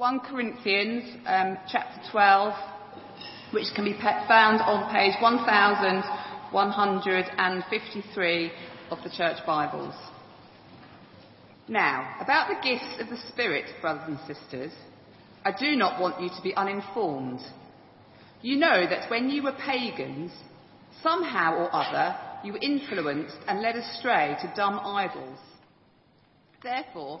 1 Corinthians um, chapter 12, which can be found on page 1153 of the Church Bibles. Now, about the gifts of the Spirit, brothers and sisters, I do not want you to be uninformed. You know that when you were pagans, somehow or other you were influenced and led astray to dumb idols. Therefore,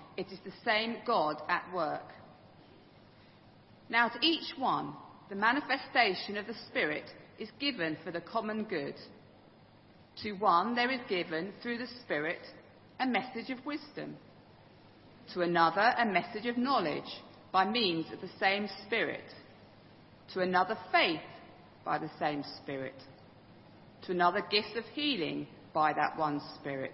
it is the same God at work. Now, to each one, the manifestation of the Spirit is given for the common good. To one, there is given through the Spirit a message of wisdom. To another, a message of knowledge by means of the same Spirit. To another, faith by the same Spirit. To another, gifts of healing by that one Spirit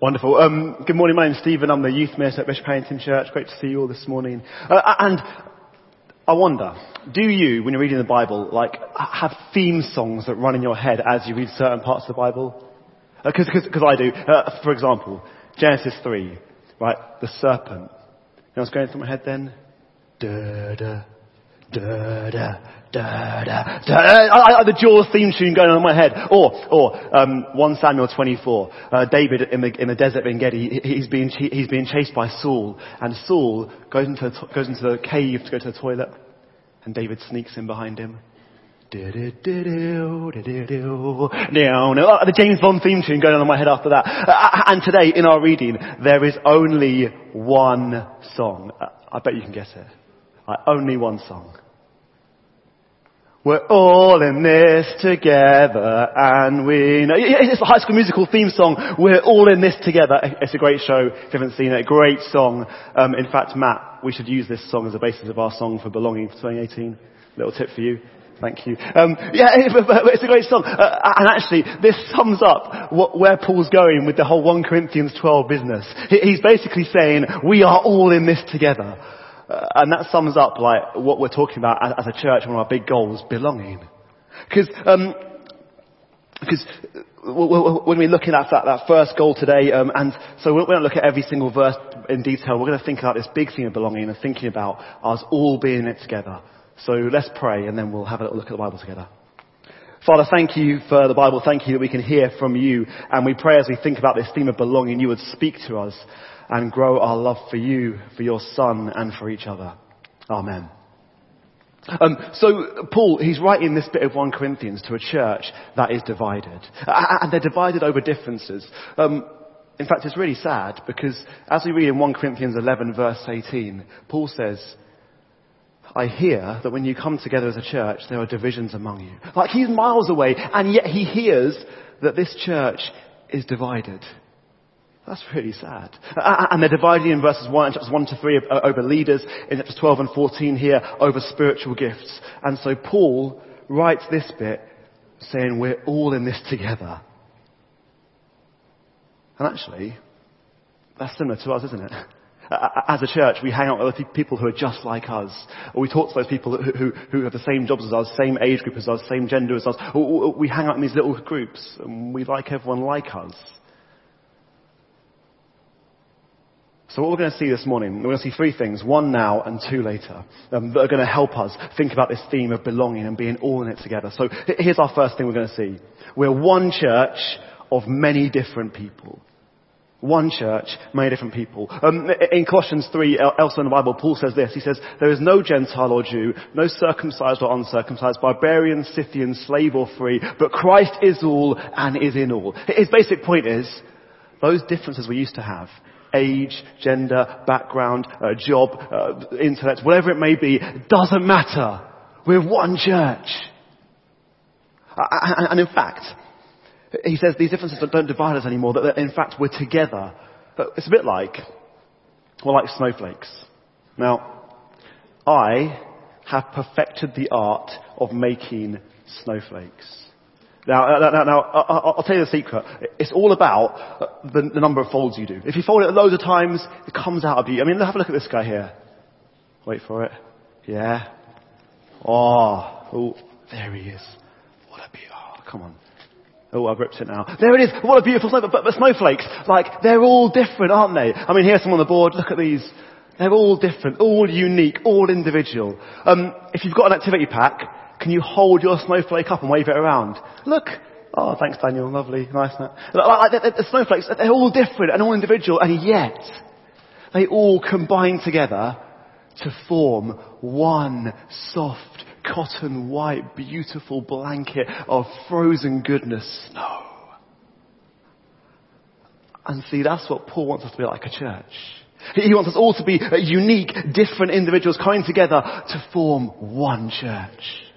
Wonderful. Um, good morning, my name's Stephen. I'm the youth minister at Bishop Hannington Church. Great to see you all this morning. Uh, and I wonder, do you, when you're reading the Bible, like, have theme songs that run in your head as you read certain parts of the Bible? Because uh, I do. Uh, for example, Genesis 3, right? The serpent. You know what's going through my head then? Da, da, da, da, da, da, da. I, I, the Jaws theme tune going on in my head. Or, or um, 1 Samuel 24. Uh, David in the, in the desert of Engedi, he's being, he's being chased by Saul. And Saul goes into, goes into the cave to go to the toilet. And David sneaks in behind him. The James Bond theme tune going on in my head after that. Uh, and today in our reading, there is only one song. Uh, I bet you can guess it. Uh, only one song. We're all in this together and we know. It's a high school musical theme song. We're all in this together. It's a great show. If you haven't seen it, great song. Um, in fact, Matt, we should use this song as a basis of our song for belonging for 2018. Little tip for you. Thank you. Um, yeah, it's a great song. Uh, and actually, this sums up what, where Paul's going with the whole 1 Corinthians 12 business. He's basically saying, we are all in this together. Uh, and that sums up like what we're talking about as, as a church, one of our big goals, belonging. Because, um, because when we're looking at that, that first goal today, um, and so we won't look at every single verse in detail. We're going to think about this big theme of belonging and thinking about us all being in it together. So let's pray, and then we'll have a little look at the Bible together. Father, thank you for the Bible. Thank you that we can hear from you. And we pray as we think about this theme of belonging, you would speak to us and grow our love for you, for your son, and for each other. Amen. Um, so Paul, he's writing this bit of 1 Corinthians to a church that is divided. And they're divided over differences. Um, in fact, it's really sad because as we read in 1 Corinthians 11 verse 18, Paul says, I hear that when you come together as a church, there are divisions among you. Like he's miles away, and yet he hears that this church is divided. That's really sad. And they're divided in verses 1, and chapters 1 to 3 over leaders, in chapters 12 and 14 here over spiritual gifts. And so Paul writes this bit saying we're all in this together. And actually, that's similar to us, isn't it? As a church, we hang out with people who are just like us. Or we talk to those people who, who, who have the same jobs as us, same age group as us, same gender as us. We hang out in these little groups and we like everyone like us. So what we're going to see this morning, we're going to see three things, one now and two later, um, that are going to help us think about this theme of belonging and being all in it together. So here's our first thing we're going to see. We're one church of many different people. One church, many different people. Um, in Colossians 3, elsewhere in the Bible, Paul says this. He says, there is no Gentile or Jew, no circumcised or uncircumcised, barbarian, Scythian, slave or free, but Christ is all and is in all. His basic point is, those differences we used to have, age, gender, background, uh, job, uh, intellect, whatever it may be, doesn't matter. We're one church. And in fact, he says these differences don't divide us anymore, that in fact we're together. It's a bit like, well, like snowflakes. Now, I have perfected the art of making snowflakes. Now, uh, now, now, I'll tell you the secret. It's all about the, the, number of folds you do. If you fold it loads of times, it comes out of you. I mean, have a look at this guy here. Wait for it. Yeah. Oh, oh there he is. What a beauty. Oh, come on. Oh, I've ripped it now. There it is. What a beautiful snowflake. But, but snowflakes, like, they're all different, aren't they? I mean, here's some on the board. Look at these. They're all different, all unique, all individual. Um, if you've got an activity pack, can you hold your snowflake up and wave it around? Look. Oh, thanks Daniel. Lovely. Nice. Like, like, the, snowflakes, they're all different and all individual, and yet, they all combine together to form one soft, cotton white, beautiful blanket of frozen goodness, snow. And see, that's what Paul wants us to be like a church. He wants us all to be unique, different individuals coming together to form one church.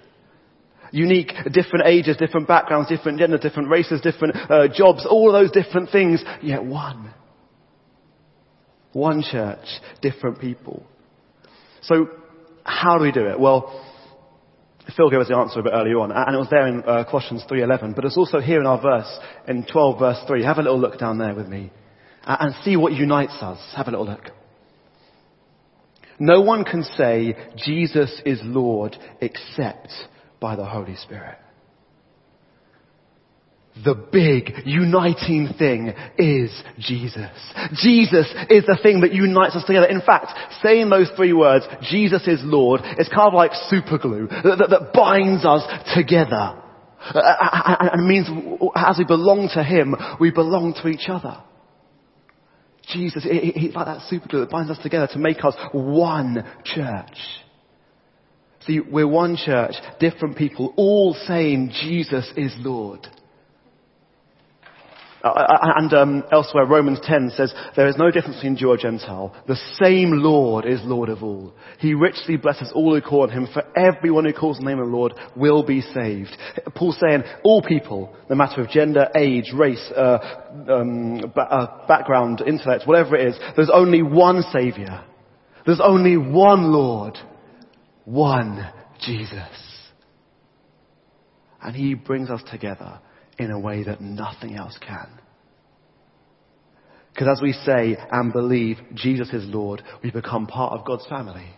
Unique, different ages, different backgrounds, different genders, different races, different uh, jobs, all those different things, yet one. One church, different people. So, how do we do it? Well, Phil gave us the answer a bit earlier on, and it was there in uh, Colossians 3.11, but it's also here in our verse, in 12 verse 3. Have a little look down there with me, and see what unites us. Have a little look. No one can say Jesus is Lord except by the Holy Spirit. The big uniting thing is Jesus. Jesus is the thing that unites us together. In fact, saying those three words, Jesus is Lord, is kind of like super glue that, that, that binds us together. Uh, uh, uh, and it means as we belong to Him, we belong to each other. Jesus, he's like that super glue that binds us together to make us one church. See, we're one church, different people, all saying Jesus is Lord. Uh, uh, uh, and um, elsewhere, Romans 10 says, there is no difference between Jew or Gentile. The same Lord is Lord of all. He richly blesses all who call on him, for everyone who calls on the name of the Lord will be saved. Paul's saying, all people, no matter of gender, age, race, uh, um, ba- uh, background, intellect, whatever it is, there's only one Saviour. There's only one Lord. One Jesus. And He brings us together in a way that nothing else can. Because as we say and believe Jesus is Lord, we become part of God's family.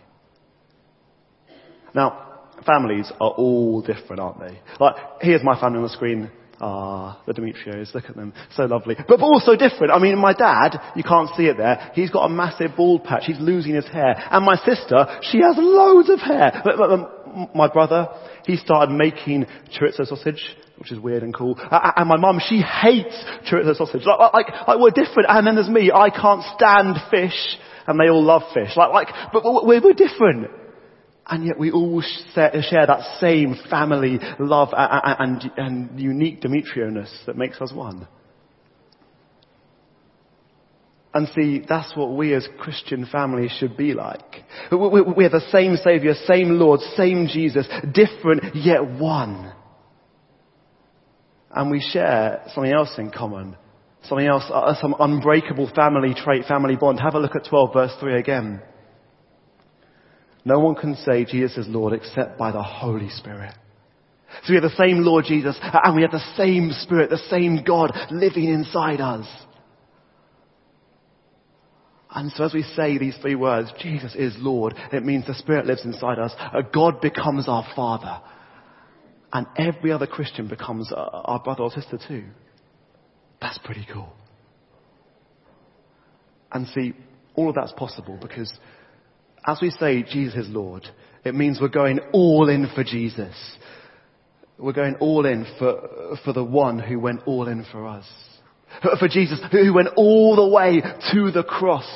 Now, families are all different, aren't they? Like, here's my family on the screen. Ah, the Demetrios, look at them. So lovely. But also different. I mean, my dad, you can't see it there, he's got a massive bald patch. He's losing his hair. And my sister, she has loads of hair. But, but, my brother, he started making chorizo sausage which is weird and cool. And my mum, she hates chorizo sausage. Like, like, like, we're different. And then there's me, I can't stand fish, and they all love fish. Like, like, but we're, we're different. And yet we all share that same family love and, unique Demetrio-ness that makes us one. And see, that's what we as Christian families should be like. We are the same Saviour, same Lord, same Jesus, different yet one and we share something else in common. Something else, uh, some unbreakable family trait, family bond. Have a look at 12 verse 3 again. No one can say Jesus is Lord except by the Holy Spirit. So we have the same Lord Jesus and we have the same Spirit, the same God living inside us. And so as we say these three words, Jesus is Lord, it means the Spirit lives inside us. God becomes our Father and every other Christian becomes our brother or sister too. That's pretty cool. And see, all of that's possible because as we say Jesus is Lord, it means we're going all in for Jesus. We're going all in for, for the one who went all in for us. For Jesus who went all the way to the cross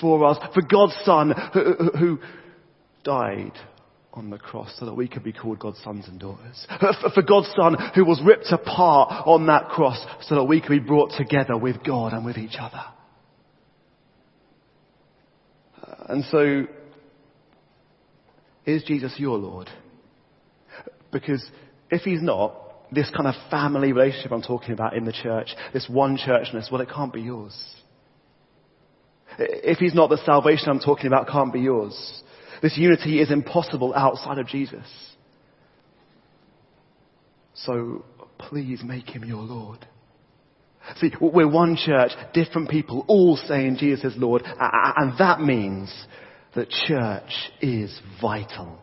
for us. For God's Son who, who died on the cross so that we could be called God's sons and daughters. For God's Son who was ripped apart on that cross so that we could be brought together with God and with each other. And so, is Jesus your Lord? Because if he's not, this kind of family relationship I'm talking about in the church, this one churchness, well, it can't be yours. If he's not, the salvation I'm talking about can't be yours. This unity is impossible outside of Jesus. So please make him your Lord. See, we're one church, different people, all saying Jesus is Lord, and that means that church is vital.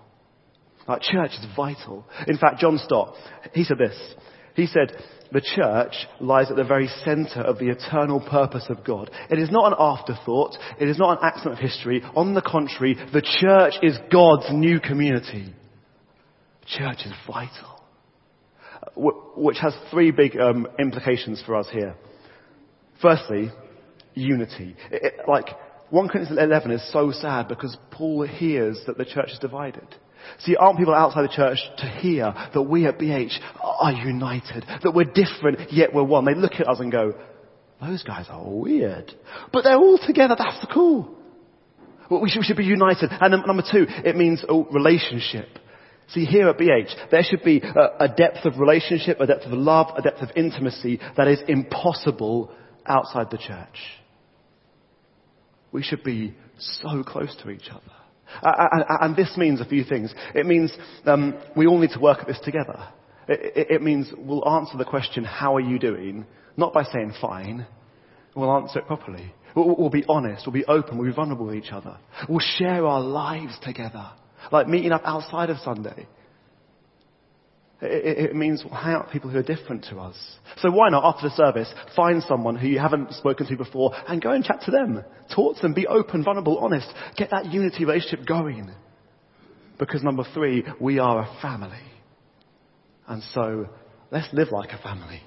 Like church is vital. In fact, John Stott, he said this. He said, the church lies at the very center of the eternal purpose of God. It is not an afterthought. It is not an accident of history. On the contrary, the church is God's new community. Church is vital. Which has three big um, implications for us here. Firstly, unity. It, like, 1 Corinthians 11 is so sad because Paul hears that the church is divided. See, aren't people outside the church to hear that we at BH are united, that we're different yet we're one? They look at us and go, those guys are weird. But they're all together, that's the cool. We should, we should be united. And number two, it means a relationship. See, here at BH, there should be a, a depth of relationship, a depth of love, a depth of intimacy that is impossible outside the church. We should be so close to each other. And this means a few things. It means um, we all need to work at this together. It, means we'll answer the question, how are you doing? Not by saying fine. We'll answer it properly. We'll, we'll be honest. We'll be open. We'll be vulnerable with each other. We'll share our lives together. Like meeting up outside of Sunday. It, means hang out with people who are different to us. So why not, after the service, find someone who you haven't spoken to before and go and chat to them. Talk to them, be open, vulnerable, honest. Get that unity relationship going. Because number three, we are a family. And so, let's live like a family.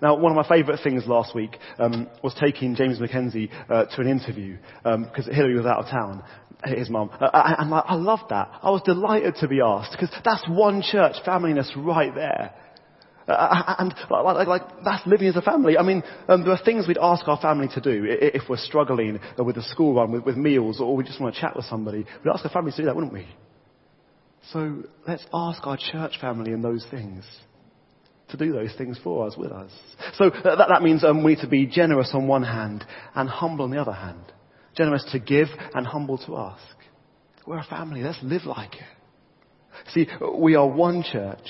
Now, one of my favourite things last week um, was taking James McKenzie uh, to an interview because um, Hillary was out of town, his mum, uh, uh and I, I loved that. I was delighted to be asked because that's one church familyness right there. Uh, uh and like, like, that's living as a family. I mean, um, there are things we'd ask our family to do if we're struggling with the school run, with, with meals, or we just want to chat with somebody. We'd ask our family to do that, wouldn't we? So let's ask our church family in those things to do those things for us, with us. So that, that means um, we need to be generous on one hand and humble on the other hand. Generous to give and humble to ask. We're a family. Let's live like it. See, we are one church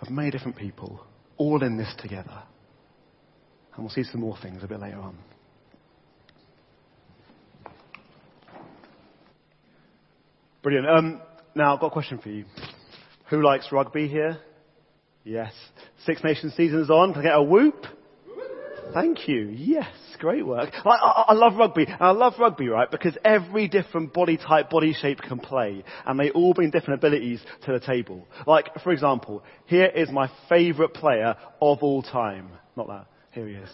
of many different people, all in this together. And we'll see some more things a bit later on. Brilliant. Um, now, I've got a question for you. Who likes rugby here? Yes. Six Nations season's on. Can I get a whoop? Thank you. Yes, great work. I, I, I, love rugby. And I love rugby, right? Because every different body type, body shape can play. And they all bring different abilities to the table. Like, for example, here is my favourite player of all time. Not that. Here he is.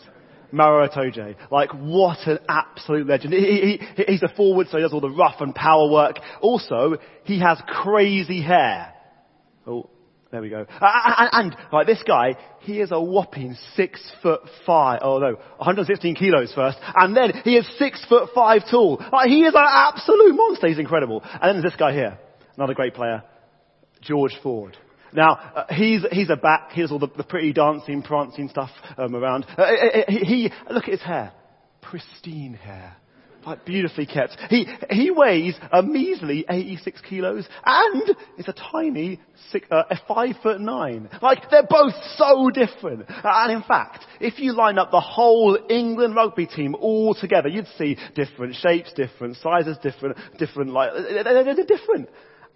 Maro Itoje. Like, what an absolute legend. He, he, he's a forward, so he does all the rough and power work. Also, he has crazy hair. Oh, there we go. And, and, like this guy, he is a whopping six foot five, oh no, 116 kilos first, and then he is six foot five tall. Like he is an absolute monster. He's incredible. And then there's this guy here, another great player, George Ford. Now, uh, he's, he's a back, here's all the, the pretty dancing, prancing stuff um, around. Uh, he, he, look at his hair. Pristine hair like beautifully kept. He, he weighs a measly 86 kilos and is a tiny six, uh, five foot nine. Like they're both so different. And in fact, if you line up the whole England rugby team all together, you'd see different shapes, different sizes, different, different like, they're, they're different.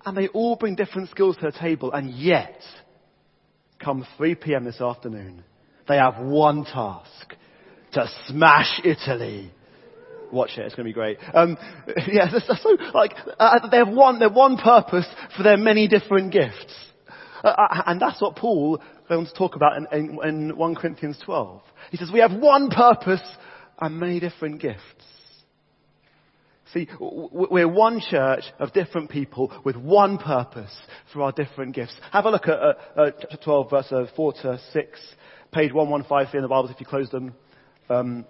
And they all bring different skills to the table and yet, come 3 p.m. this afternoon, they have one task. To smash Italy Watch it. It's going to be great. Um, yeah, so like uh, they have one. They have one purpose for their many different gifts. Uh, uh, and that's what Paul on to talk about in, in, in 1 Corinthians 12. He says, we have one purpose and many different gifts. See, we're one church of different people with one purpose for our different gifts. Have a look at uh, uh, chapter 12, verse uh, 4 to 6, page 115 in the Bibles if you close them. Um,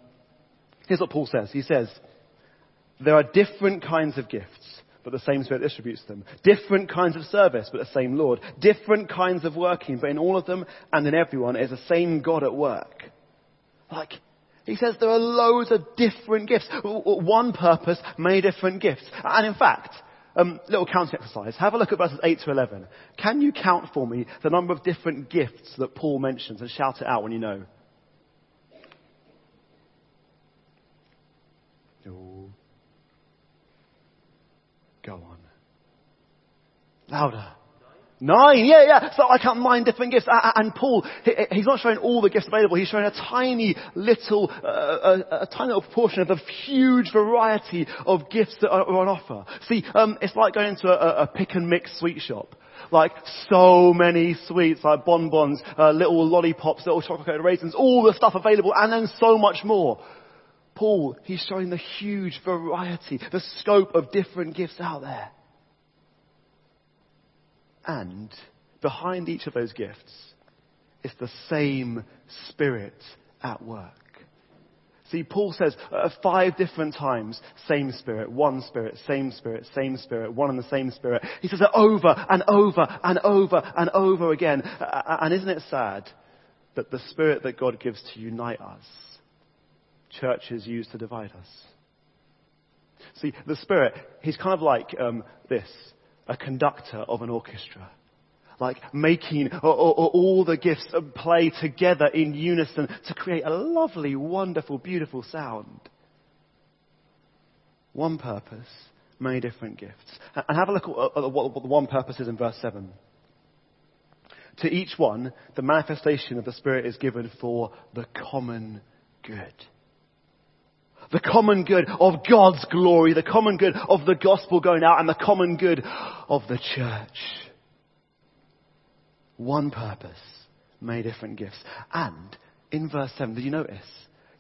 here's what Paul says. He says, there are different kinds of gifts, but the same Spirit distributes them. Different kinds of service, but the same Lord. Different kinds of working, but in all of them and in everyone is the same God at work. Like, he says there are loads of different gifts. One purpose, many different gifts. And in fact, um, little counting exercise. Have a look at verses 8 to 11. Can you count for me the number of different gifts that Paul mentions and shout it out when you know? Go on. Louder. Nine, yeah, yeah. So I can't mind different gifts. And Paul, he's not showing all the gifts available. He's showing a tiny little, uh, a, a, tiny little proportion of the huge variety of gifts that are on offer. See, um, it's like going into a, a pick and mix sweet shop like so many sweets, like bonbons, uh, little lollipops, little chocolate raisins, all the stuff available, and then so much more. Paul, he's showing the huge variety, the scope of different gifts out there. And behind each of those gifts is the same Spirit at work. See, Paul says uh, five different times, same Spirit, one Spirit, same Spirit, same Spirit, one and the same Spirit. He says it over and over and over and over again. Uh, and isn't it sad that the Spirit that God gives to unite us, churches use to divide us? See, the Spirit, he's kind of like um, this a conductor of an orchestra. Like making all the gifts play together in unison to create a lovely, wonderful, beautiful sound. One purpose, many different gifts. And have a look at what the one purpose is in verse 7. To each one, the manifestation of the Spirit is given for the common good the common good of God's glory, the common good of the gospel going out, and the common good of the church. One purpose, many different gifts. And in verse 7, did you notice?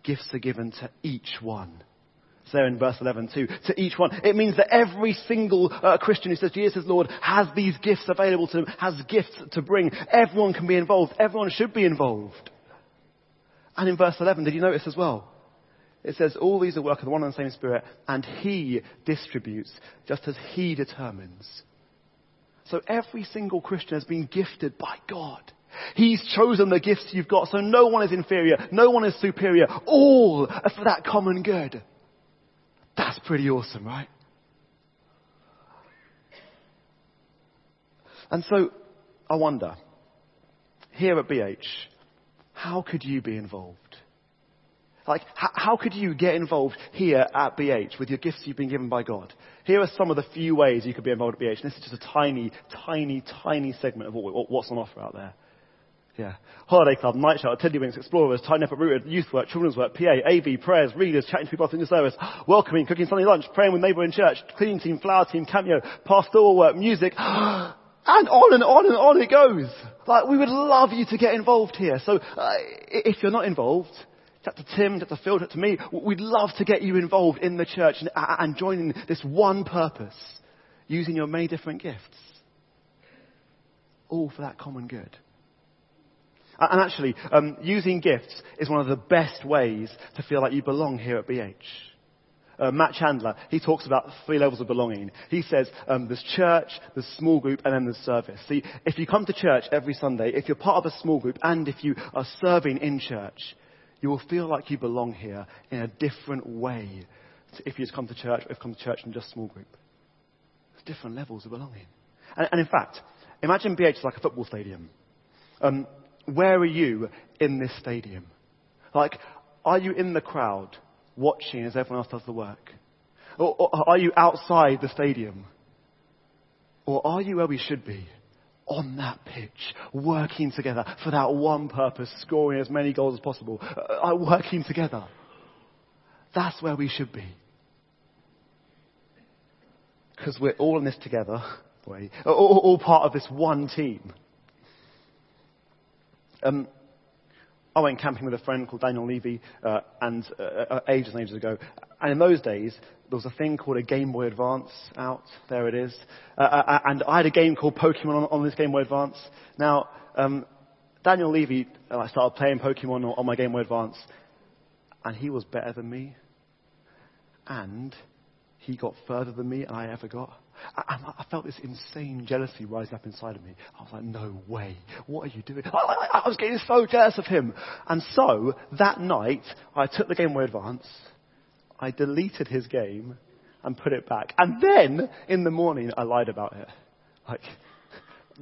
Gifts are given to each one. So in verse 11 too, to each one. It means that every single uh, Christian who says Jesus is Lord has these gifts available to them, has gifts to bring. Everyone can be involved. Everyone should be involved. And in verse 11, did you notice as well? It says all these are work of the one and the same Spirit, and He distributes just as He determines. So every single Christian has been gifted by God. He's chosen the gifts you've got, so no one is inferior, no one is superior, all are for that common good. That's pretty awesome, right? And so, I wonder, here at BH, how could you be involved? Like, how, how could you get involved here at BH with your gifts you've been given by God? Here are some of the few ways you could be involved at BH. And this is just a tiny, tiny, tiny segment of what, what's on offer out there. Yeah. Holiday Club, Night Shout, Tiddlywinks, Explorers, Tiny Up Rooted, Youth Work, Children's Work, PA, AV, Prayers, Readers, Chatting to people after the service, Welcoming, Cooking Sunday Lunch, Praying with Neighbour in Church, Cleaning Team, Flower Team, Cameo, Pastoral Work, Music, and on and on and on it goes. Like, we would love you to get involved here. So, uh, if you're not involved, chat to Tim, chat to Phil, to me. We'd love to get you involved in the church and, and joining this one purpose, using your many different gifts. All for that common good. And actually, um, using gifts is one of the best ways to feel like you belong here at BH. Uh, Matt Chandler, he talks about three levels of belonging. He says um, there's church, there's small group, and then there's service. See, if you come to church every Sunday, if you're part of a small group, and if you are serving in church, you will feel like you belong here in a different way if you just come to church or if you come to church in just a small group. There's different levels of belonging. And, and in fact, imagine BH is like a football stadium. Um, where are you in this stadium? Like, are you in the crowd watching as everyone else does the work? Or, or are you outside the stadium? Or are you where we should be? On that pitch, working together for that one purpose, scoring as many goals as possible, uh, uh, working together. That's where we should be. Because we're all in this together, all, all part of this one team. Um, I went camping with a friend called Daniel Levy, uh, and uh, uh, ages and ages ago. And in those days, there was a thing called a Game Boy Advance out. There it is. Uh, uh, uh and I had a game called Pokemon on, on this Game Boy Advance. Now, um, Daniel Levy, I started playing Pokemon on, my Game Boy Advance, and he was better than me. And he got further than me, and I ever got. I, I, felt this insane jealousy rising up inside of me. I was like, no way. What are you doing? I was getting so jealous of him. And so, that night, I took the Game Boy Advance, I deleted his game, and put it back. And then, in the morning, I lied about it. Like,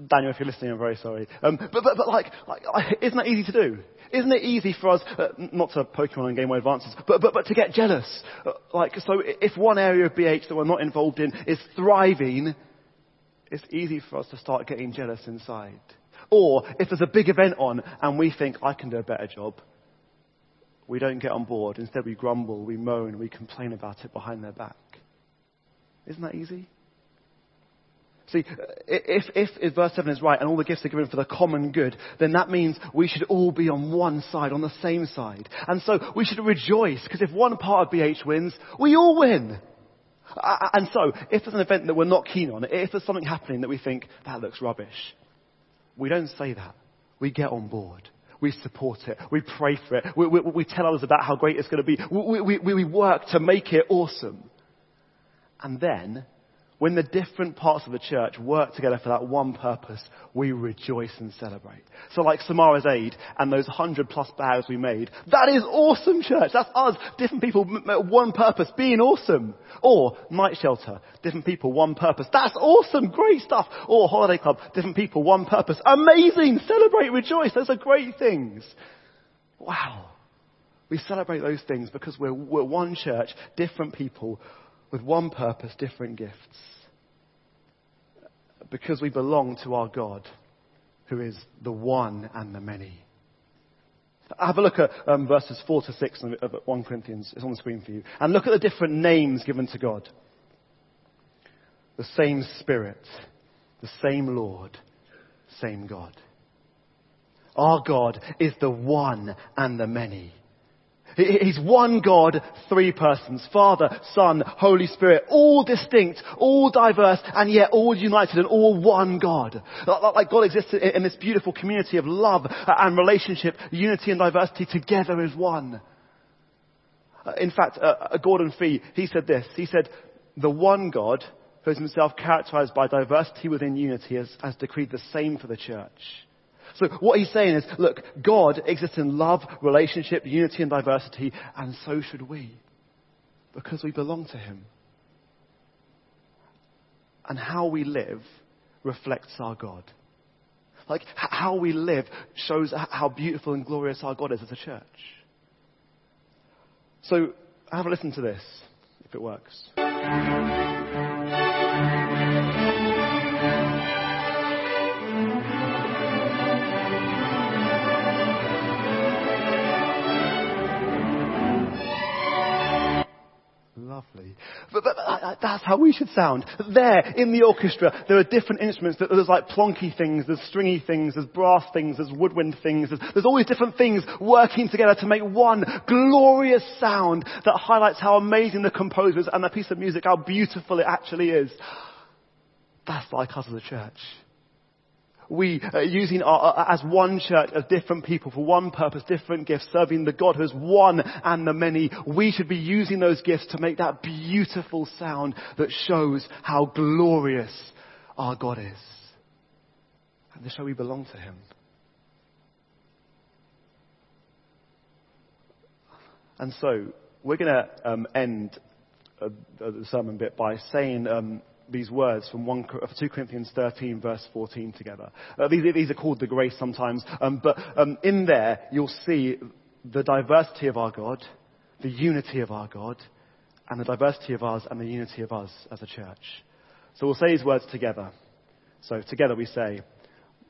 Daniel, if you're listening, I'm very sorry. Um, but, but, but like, like, isn't that easy to do? Isn't it easy for us, uh, not to Pokemon and Game Boy Advances, but, but, but to get jealous? Uh, like, so if one area of BH that we're not involved in is thriving, it's easy for us to start getting jealous inside. Or if there's a big event on and we think, I can do a better job, we don't get on board. Instead, we grumble, we moan, we complain about it behind their back. Isn't that easy? See, if, if, if verse 7 is right and all the gifts are given for the common good, then that means we should all be on one side, on the same side. And so we should rejoice, because if one part of BH wins, we all win. And so, if there's an event that we're not keen on, if there's something happening that we think, that looks rubbish, we don't say that. We get on board. We support it. We pray for it. We, we, we tell others about how great it's going to be. We, we, we work to make it awesome. And then when the different parts of the church work together for that one purpose, we rejoice and celebrate. So like Samara's Aid and those hundred plus bags we made, that is awesome church. That's us, different people, one purpose, being awesome. Or Night Shelter, different people, one purpose. That's awesome, great stuff. Or Holiday Club, different people, one purpose. Amazing, celebrate, rejoice. Those are great things. Wow. We celebrate those things because we're, we're one church, different people, with one purpose, different gifts. Because we belong to our God, who is the one and the many. Have a look at um, verses 4 to 6 of 1 Corinthians. It's on the screen for you. And look at the different names given to God. The same Spirit, the same Lord, same God. Our God is the one and the many. He's one God, three persons. Father, Son, Holy Spirit. All distinct, all diverse, and yet all united and all one God. Like God exists in this beautiful community of love and relationship, unity and diversity together as one. Uh, in fact, uh, uh, Gordon Fee, he said this. He said, the one God, who is himself characterized by diversity within unity, has, has decreed the same for the church. So what he's saying is, look, God exists in love, relationship, unity and diversity, and so should we. Because we belong to him. And how we live reflects our God. Like, how we live shows how beautiful and glorious our God is as a church. So, have a listen to this, if it works. But, but, that's how we should sound. There, in the orchestra, there are different instruments. There's like plonky things, there's stringy things, there's brass things, there's woodwind things. There's, there's all these different things working together to make one glorious sound that highlights how amazing the composer is and the piece of music, how beautiful it actually is. That's like us as a church we uh, using our, uh, as one church, as different people for one purpose, different gifts, serving the God who is one and the many. We should be using those gifts to make that beautiful sound that shows how glorious our God is. And to show we belong to Him. And so, we're going to um, end uh, the sermon bit by saying um, these words from 1, 2 Corinthians 13 verse 14 together. Uh, these, these, are called the grace sometimes, um, but um, in there you'll see the diversity of our God, the unity of our God, and the diversity of us and the unity of us as a church. So we'll say these words together. So together we say,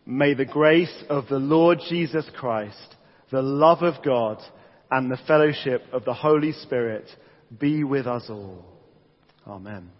May the grace of the Lord Jesus Christ, the love of God, and the fellowship of the Holy Spirit be with us all. Amen.